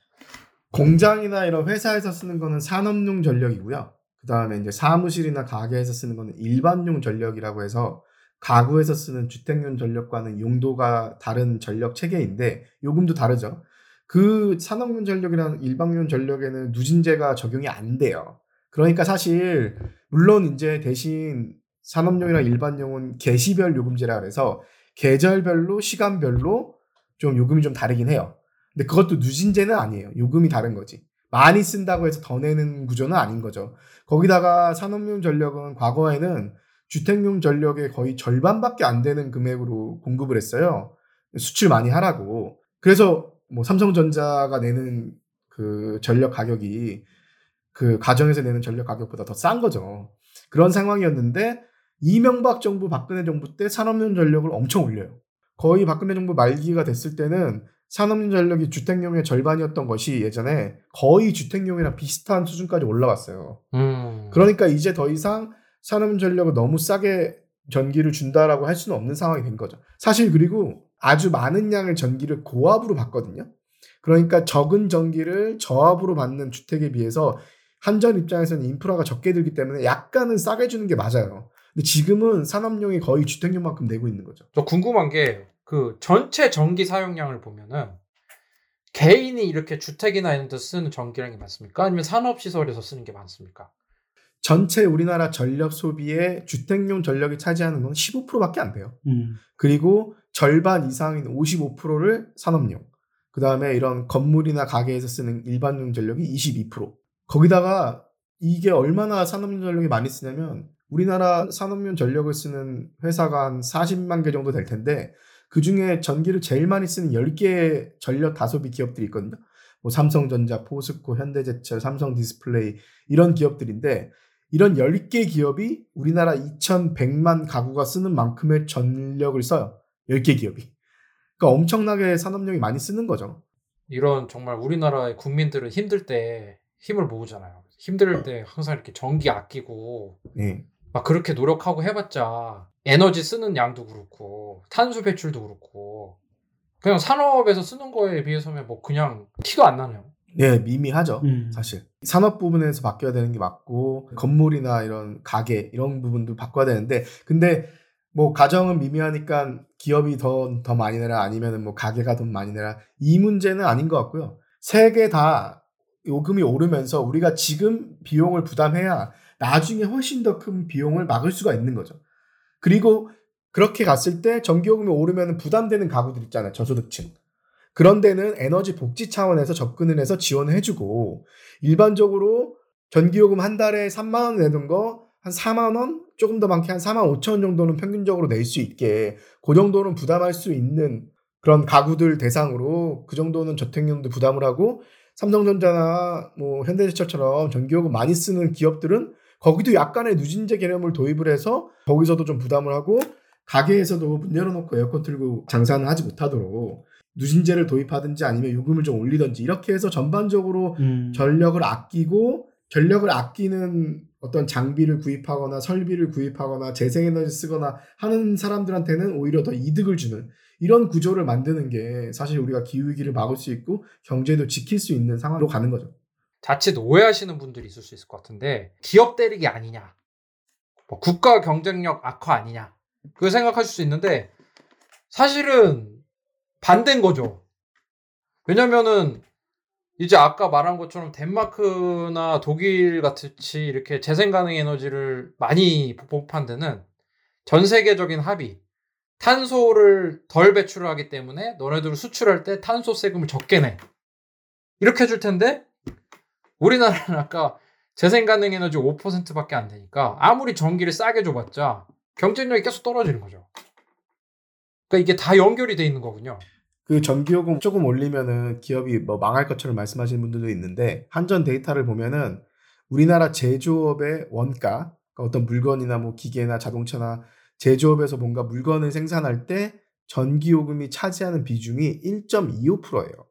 공장이나 이런 회사에서 쓰는 거는 산업용 전력이고요. 그 다음에 이제 사무실이나 가게에서 쓰는 거는 일반용 전력이라고 해서 가구에서 쓰는 주택용 전력과는 용도가 다른 전력 체계인데 요금도 다르죠. 그 산업용 전력이랑 일반용 전력에는 누진제가 적용이 안 돼요. 그러니까 사실 물론 이제 대신 산업용이랑 일반용은 계시별 요금제라 그래서 계절별로 시간별로 좀 요금이 좀 다르긴 해요. 근데 그것도 누진제는 아니에요. 요금이 다른 거지. 많이 쓴다고 해서 더 내는 구조는 아닌 거죠. 거기다가 산업용 전력은 과거에는 주택용 전력의 거의 절반밖에 안 되는 금액으로 공급을 했어요. 수출 많이 하라고. 그래서 뭐 삼성전자가 내는 그 전력 가격이 그 가정에서 내는 전력 가격보다 더 싼 거죠. 그런 상황이었는데 이명박 정부, 박근혜 정부 때 산업용 전력을 엄청 올려요. 거의 박근혜 정부 말기가 됐을 때는 산업용 전력이 주택용의 절반이었던 것이 예전에 거의 주택용이랑 비슷한 수준까지 올라왔어요. 음. 그러니까 이제 더 이상 산업 전력을 너무 싸게 전기를 준다라고 할 수는 없는 상황이 된 거죠. 사실 그리고 아주 많은 양의 전기를 고압으로 받거든요. 그러니까 적은 전기를 저압으로 받는 주택에 비해서 한전 입장에서는 인프라가 적게 들기 때문에 약간은 싸게 주는 게 맞아요. 근데 지금은 산업용이 거의 주택용만큼 내고 있는 거죠. 저 궁금한 게 그 전체 전기 사용량을 보면은 개인이 이렇게 주택이나 이런 데 쓰는 전기량이 많습니까? 아니면 산업시설에서 쓰는 게 많습니까? 전체 우리나라 전력 소비의 주택용 전력이 차지하는 건 15%밖에 안 돼요. 음. 그리고 절반 이상인 55%를 산업용. 그 다음에 이런 건물이나 가게에서 쓰는 일반용 전력이 22%. 거기다가 이게 얼마나 산업용 전력이 많이 쓰냐면 우리나라 산업용 전력을 쓰는 회사가 한 40만 개 정도 될 텐데 그 중에 전기를 제일 많이 쓰는 10개 전력 다소비 기업들이 있거든요. 뭐 삼성전자, 포스코, 현대제철, 삼성 디스플레이 이런 기업들인데 이런 10개 기업이 우리나라 2,100만 가구가 쓰는 만큼의 전력을 써요. 10개 기업이. 그러니까 엄청나게 산업용이 많이 쓰는 거죠. 이런 정말 우리나라의 국민들은 힘들 때 힘을 모으잖아요. 힘들 때 항상 이렇게 전기 아끼고 예. 막 그렇게 노력하고 해봤자 에너지 쓰는 양도 그렇고 탄소 배출도 그렇고 그냥 산업에서 쓰는 거에 비해서는 뭐 그냥 티가 안 나네요. 예, 미미하죠. 음. 사실. 산업 부분에서 바뀌어야 되는 게 맞고 건물이나 이런 가게 이런 부분도 바꿔야 되는데 근데 뭐 가정은 미미하니까 기업이 더 더 많이 내라 아니면은 뭐 가게가 돈 많이 내라 이 문제는 아닌 것 같고요. 세 개 다 요금이 오르면서 우리가 지금 비용을 부담해야 나중에 훨씬 더 큰 비용을 막을 수가 있는 거죠. 그리고 그렇게 갔을 때 전기요금이 오르면 부담되는 가구들 있잖아요. 저소득층. 그런 데는 에너지 복지 차원에서 접근을 해서 지원을 해주고 일반적으로 전기요금 한 달에 3만 원 내는 거 한 4만 원? 조금 더 많게 한 4만 5천 원 정도는 평균적으로 낼 수 있게 그 정도는 부담할 수 있는 그런 가구들 대상으로 그 정도는 저택용도 부담을 하고 삼성전자나 뭐 현대제철처럼 전기요금 많이 쓰는 기업들은 거기도 약간의 누진제 개념을 도입을 해서 거기서도 좀 부담을 하고 가게에서도 문 열어놓고 에어컨 틀고 장사는 하지 못하도록 누진제를 도입하든지 아니면 요금을 좀 올리든지 이렇게 해서 전반적으로 음. 전력을 아끼고 전력을 아끼는 어떤 장비를 구입하거나 설비를 구입하거나 재생에너지 쓰거나 하는 사람들한테는 오히려 더 이득을 주는 이런 구조를 만드는 게 사실 우리가 기후위기를 막을 수 있고 경제도 지킬 수 있는 상황으로 가는 거죠. 자칫 오해하시는 분들이 있을 수 있을 것 같은데 기업 때리기 아니냐, 뭐 국가 경쟁력 악화 아니냐, 그걸 생각하실 수 있는데 사실은 반대인 거죠. 왜냐면은 이제 아까 말한 것처럼 덴마크나 독일 같이 이렇게 재생 가능 에너지를 많이 보급한 데는 전 세계적인 합의 탄소를 덜 배출하기 때문에 너네들 수출할 때 탄소 세금을 적게 내 이렇게 해줄 텐데 우리나라는 아까 재생 가능 에너지 5%밖에 안 되니까 아무리 전기를 싸게 줘봤자 경쟁력이 계속 떨어지는 거죠. 그러니까 이게 다 연결이 돼 있는 거군요. 그 전기요금 조금 올리면은 기업이 뭐 망할 것처럼 말씀하시는 분들도 있는데 한전 데이터를 보면은 우리나라 제조업의 원가 그러니까 어떤 물건이나 뭐 기계나 자동차나 제조업에서 뭔가 물건을 생산할 때 전기요금이 차지하는 비중이 1.25%예요.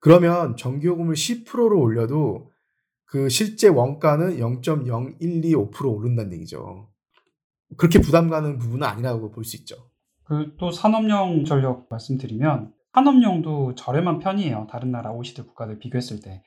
그러면 전기요금을 10%로 올려도 그 실제 원가는 0.0125% 오른다는 얘기죠. 그렇게 부담 가는 부분은 아니라고 볼 수 있죠. 그 또 산업용 전력 말씀드리면 산업용도 저렴한 편이에요. 다른 나라 OECD 국가들 비교했을 때.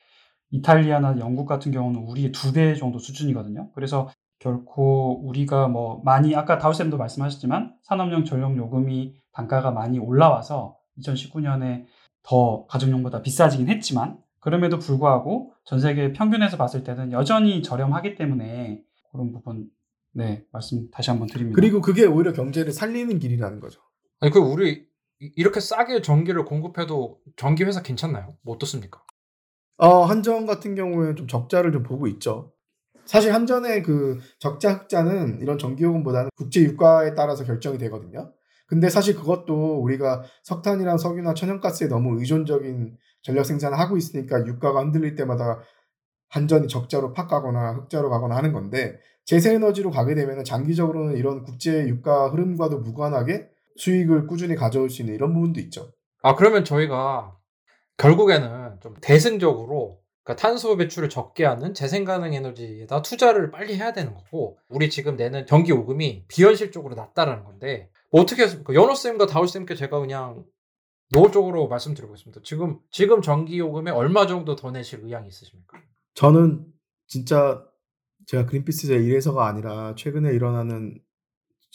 이탈리아나 영국 같은 경우는 우리의 두 배 정도 수준이거든요. 그래서 결코 우리가 뭐 많이 아까 다우쌤도 말씀하셨지만 산업용 전력 요금이 단가가 많이 올라와서 2019년에 더 가정용보다 비싸지긴 했지만 그럼에도 불구하고 전 세계 평균에서 봤을 때는 여전히 저렴하기 때문에 그런 부분 네 말씀 다시 한번 드립니다. 그리고 그게 오히려 경제를 살리는 길이라는 거죠. 아니 그 우리 이- 이렇게 싸게 전기를 공급해도 전기 회사 괜찮나요? 뭐 어떻습니까? 어, 한전 같은 경우에는 좀 적자를 좀 보고 있죠. 사실 한전의 그 적자 흑자는 이런 전기요금보다는 국제 유가에 따라서 결정이 되거든요. 근데 사실 그것도 우리가 석탄이랑 석유나 천연가스에 너무 의존적인 전력 생산을 하고 있으니까 유가가 흔들릴 때마다 한전이 적자로 팍 가거나 흑자로 가거나 하는 건데 재생에너지로 가게 되면 장기적으로는 이런 국제 유가 흐름과도 무관하게 수익을 꾸준히 가져올 수 있는 이런 부분도 있죠. 아 그러면 저희가 결국에는 좀 대승적으로 그러니까 탄소 배출을 적게 하는 재생 가능 에너지에다 투자를 빨리 해야 되는 거고 우리 지금 내는 전기 요금이 비현실적으로 낮다라는 건데 뭐 어떻게 했습니까? 연호 쌤과 다울 쌤께 제가 그냥 노골적으로 말씀드리겠습니다. 지금 지금 전기 요금에 얼마 정도 더 내실 의향이 있으십니까? 저는 진짜 제가 그린피스에 일해서가 아니라 최근에 일어나는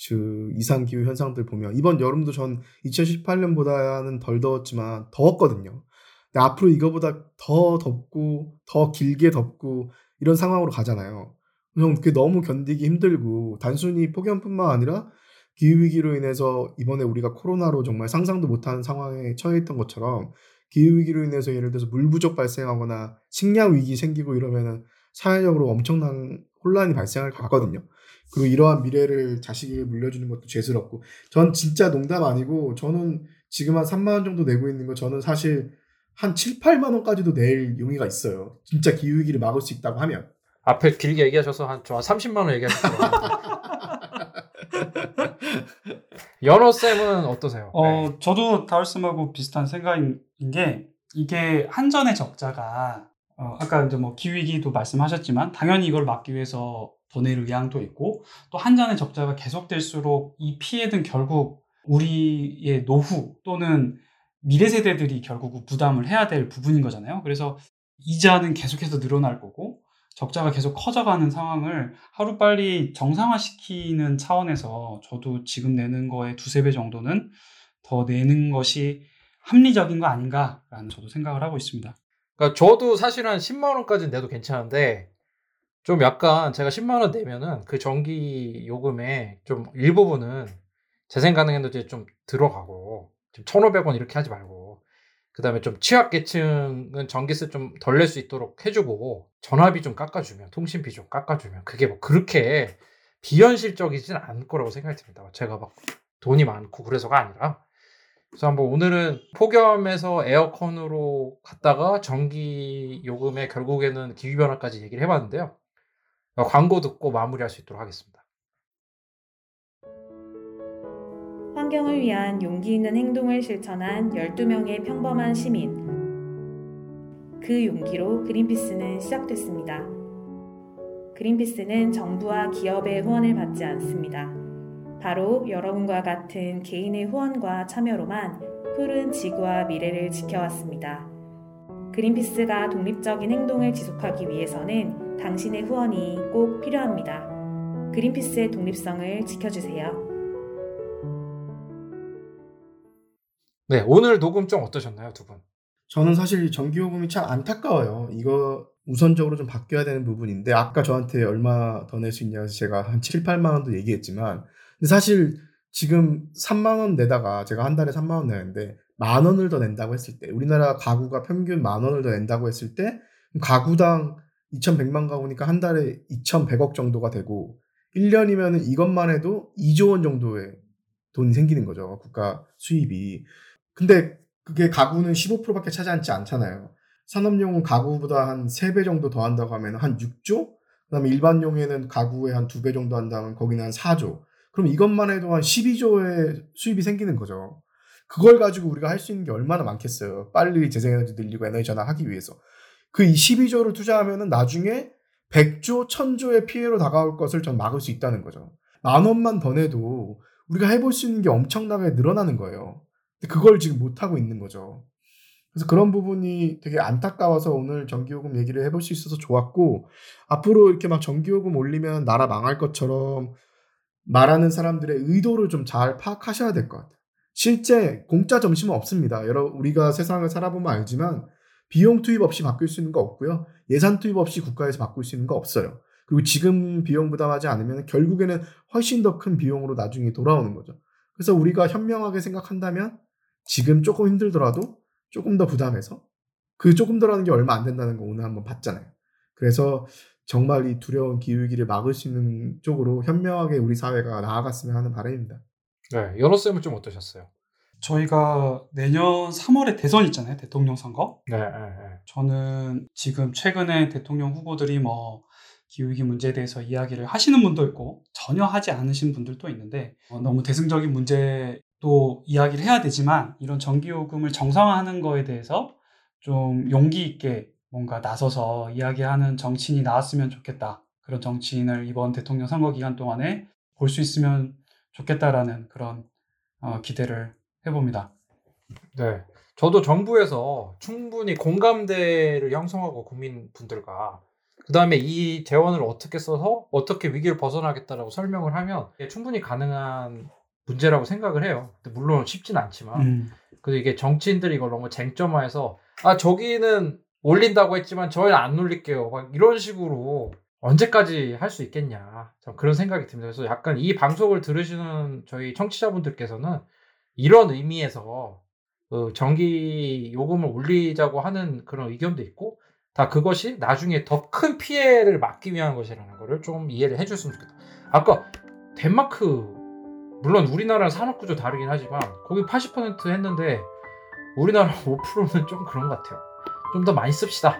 그 이상 기후 현상들 보면 이번 여름도 전 2018년보다는 덜 더웠지만 더웠거든요. 근데 앞으로 이거보다 더 덥고 더 길게 덥고 이런 상황으로 가잖아요. 형 그게 너무 견디기 힘들고 단순히 폭염뿐만 아니라 기후 위기로 인해서 이번에 우리가 코로나로 정말 상상도 못하는 상황에 처해 있던 것처럼 기후 위기로 인해서 예를 들어서 물 부족 발생하거나 식량 위기 생기고 이러면은 사회적으로 엄청난 혼란이 발생할 것 같거든요. 그리고 이러한 미래를 자식에게 물려주는 것도 죄스럽고 전 진짜 농담 아니고 저는 지금 한 3만 원 정도 내고 있는 거 저는 사실 한 7, 8만 원까지도 낼 용의가 있어요. 진짜 기후 위기를 막을 수 있다고 하면. 앞에 길게 얘기하셔서 한 저한 30만 원 얘기하셨어요. 연어 쌤은 어떠세요? 어, 네. 저도 다울쌤하고 비슷한 생각인 게 이게 한전의 적자가 어, 아까 이제 뭐 기후위기도 말씀하셨지만 당연히 이걸 막기 위해서 더 낼 의향도 있고 또 한전의 적자가 계속될수록 이 피해는 결국 우리의 노후 또는 미래 세대들이 결국 부담을 해야 될 부분인 거잖아요. 그래서 이자는 계속해서 늘어날 거고 적자가 계속 커져가는 상황을 하루빨리 정상화시키는 차원에서 저도 지금 내는 거에 두세 배 정도는 더 내는 것이 합리적인 거 아닌가라는 저도 생각을 하고 있습니다. 그러니까 저도 사실 한 10만 원까지는 내도 괜찮은데 좀 약간 제가 10만 원 내면은 그 전기 요금에 좀 일부분은 재생 가능에너지에 좀 들어가고 좀 1,500원 이렇게 하지 말고 그다음에 좀 취약계층은 전기세 좀 덜 낼 수 있도록 해주고 전화비 좀 깎아주면 통신비 좀 깎아주면 그게 뭐 그렇게 비현실적이진 않을 거라고 생각이 듭니다. 제가 막 돈이 많고 그래서가 아니라 그래서 한번 오늘은 폭염에서 에어컨으로 갔다가 전기 요금에 결국에는 기후 변화까지 얘기를 해봤는데요. 어, 광고 듣고 마무리할 수 있도록 하겠습니다. 환경을 위한 용기 있는 행동을 실천한 12명의 평범한 시민. 그 용기로 그린피스는 시작됐습니다. 그린피스는 정부와 기업의 후원을 받지 않습니다. 바로 여러분과 같은 개인의 후원과 참여로만 푸른 지구와 미래를 지켜왔습니다. 그린피스가 독립적인 행동을 지속하기 위해서는 당신의 후원이 꼭 필요합니다. 그린피스의 독립성을 지켜주세요. 네, 오늘 녹음 좀 어떠셨나요, 두 분? 저는 사실 전기요금이 참 안타까워요. 이거 우선적으로 좀 바뀌어야 되는 부분인데 아까 저한테 얼마 더 낼 수 있냐고 해서 제가 한 7, 8만 원도 얘기했지만 근데 사실 지금 3만 원 내다가 제가 한 달에 3만 원 내는데 만 원을 더 낸다고 했을 때 우리나라 가구가 평균 만 원을 더 낸다고 했을 때 가구당 2,100만 가구니까 한 달에 2,100억 정도가 되고 1년이면 이것만 해도 2조 원 정도의 돈이 생기는 거죠. 국가 수입이. 근데 그게 가구는 15%밖에 차지하지 않잖아요. 산업용은 가구보다 한 3배 정도 더 한다고 하면 한 6조? 그 다음에 일반용에는 가구에 한 2배 정도 한다면 거기는 한 4조. 그럼 이것만 해도 한 12조의 수입이 생기는 거죠. 그걸 가지고 우리가 할 수 있는 게 얼마나 많겠어요. 빨리 재생에너지 늘리고 에너지 전환하기 위해서. 그 12조를 투자하면은 나중에 100조, 1000조의 피해로 다가올 것을 전 막을 수 있다는 거죠. 만 원만 더 내도 우리가 해볼 수 있는 게 엄청나게 늘어나는 거예요. 근데 그걸 지금 못하고 있는 거죠. 그래서 그런 부분이 되게 안타까워서 오늘 전기요금 얘기를 해볼 수 있어서 좋았고, 앞으로 이렇게 막 전기요금 올리면 나라 망할 것처럼 말하는 사람들의 의도를 좀 잘 파악하셔야 될 것 같아요. 실제 공짜 점심은 없습니다. 여러 우리가 세상을 살아보면 알지만 비용 투입 없이 바꿀 수 있는 거 없고요. 예산 투입 없이 국가에서 바꿀 수 있는 거 없어요. 그리고 지금 비용 부담하지 않으면 결국에는 훨씬 더 큰 비용으로 나중에 돌아오는 거죠. 그래서 우리가 현명하게 생각한다면 지금 조금 힘들더라도 조금 더 부담해서 그 조금 더라는 게 얼마 안 된다는 거 오늘 한번 봤잖아요. 그래서 정말 이 두려운 기후위기를 막을 수 있는 쪽으로 현명하게 우리 사회가 나아갔으면 하는 바람입니다. 네, 연호 쌤은 좀 어떠셨어요? 저희가 내년 3월에 대선 있잖아요. 대통령 선거. 네, 네, 네. 저는 지금 최근에 대통령 후보들이 뭐 기후위기 문제에 대해서 이야기를 하시는 분도 있고 전혀 하지 않으신 분들도 있는데 어, 너무 대승적인 문제도 이야기를 해야 되지만 이런 전기요금을 정상화하는 거에 대해서 좀 용기 있게 뭔가 나서서 이야기하는 정치인이 나왔으면 좋겠다. 그런 정치인을 이번 대통령 선거 기간 동안에 볼 수 있으면 좋겠다라는 그런 어, 기대를 해봅니다. 네. 저도 정부에서 충분히 공감대를 형성하고 국민분들과 그 다음에 이 재원을 어떻게 써서 어떻게 위기를 벗어나겠다라고 설명을 하면 충분히 가능한 문제라고 생각을 해요. 물론 쉽진 않지만 음. 그래서 이게 정치인들이 이걸 너무 쟁점화해서 아 저기는 올린다고 했지만 저희는 안 올릴게요. 막 이런 식으로 언제까지 할 수 있겠냐. 참 그런 생각이 듭니다. 그래서 약간 이 방송을 들으시는 저희 청취자분들께서는 이런 의미에서 그 전기 요금을 올리자고 하는 그런 의견도 있고 다 그것이 나중에 더 큰 피해를 막기 위한 것이라는 거를 좀 이해를 해줬으면 좋겠다. 아까 덴마크 물론 우리나라랑 산업구조 다르긴 하지만 거기 80% 했는데 우리나라 5%는 좀 그런 것 같아요. 좀 더 많이 씁시다.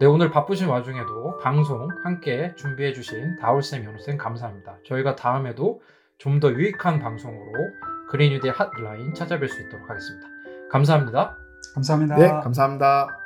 네, 오늘 바쁘신 와중에도 방송 함께 준비해 주신 다울쌤, 연우쌤 감사합니다. 저희가 다음에도 좀 더 유익한 방송으로 그린유디의 핫라인 찾아뵐 수 있도록 하겠습니다. 감사합니다. 감사합니다. 네, 감사합니다.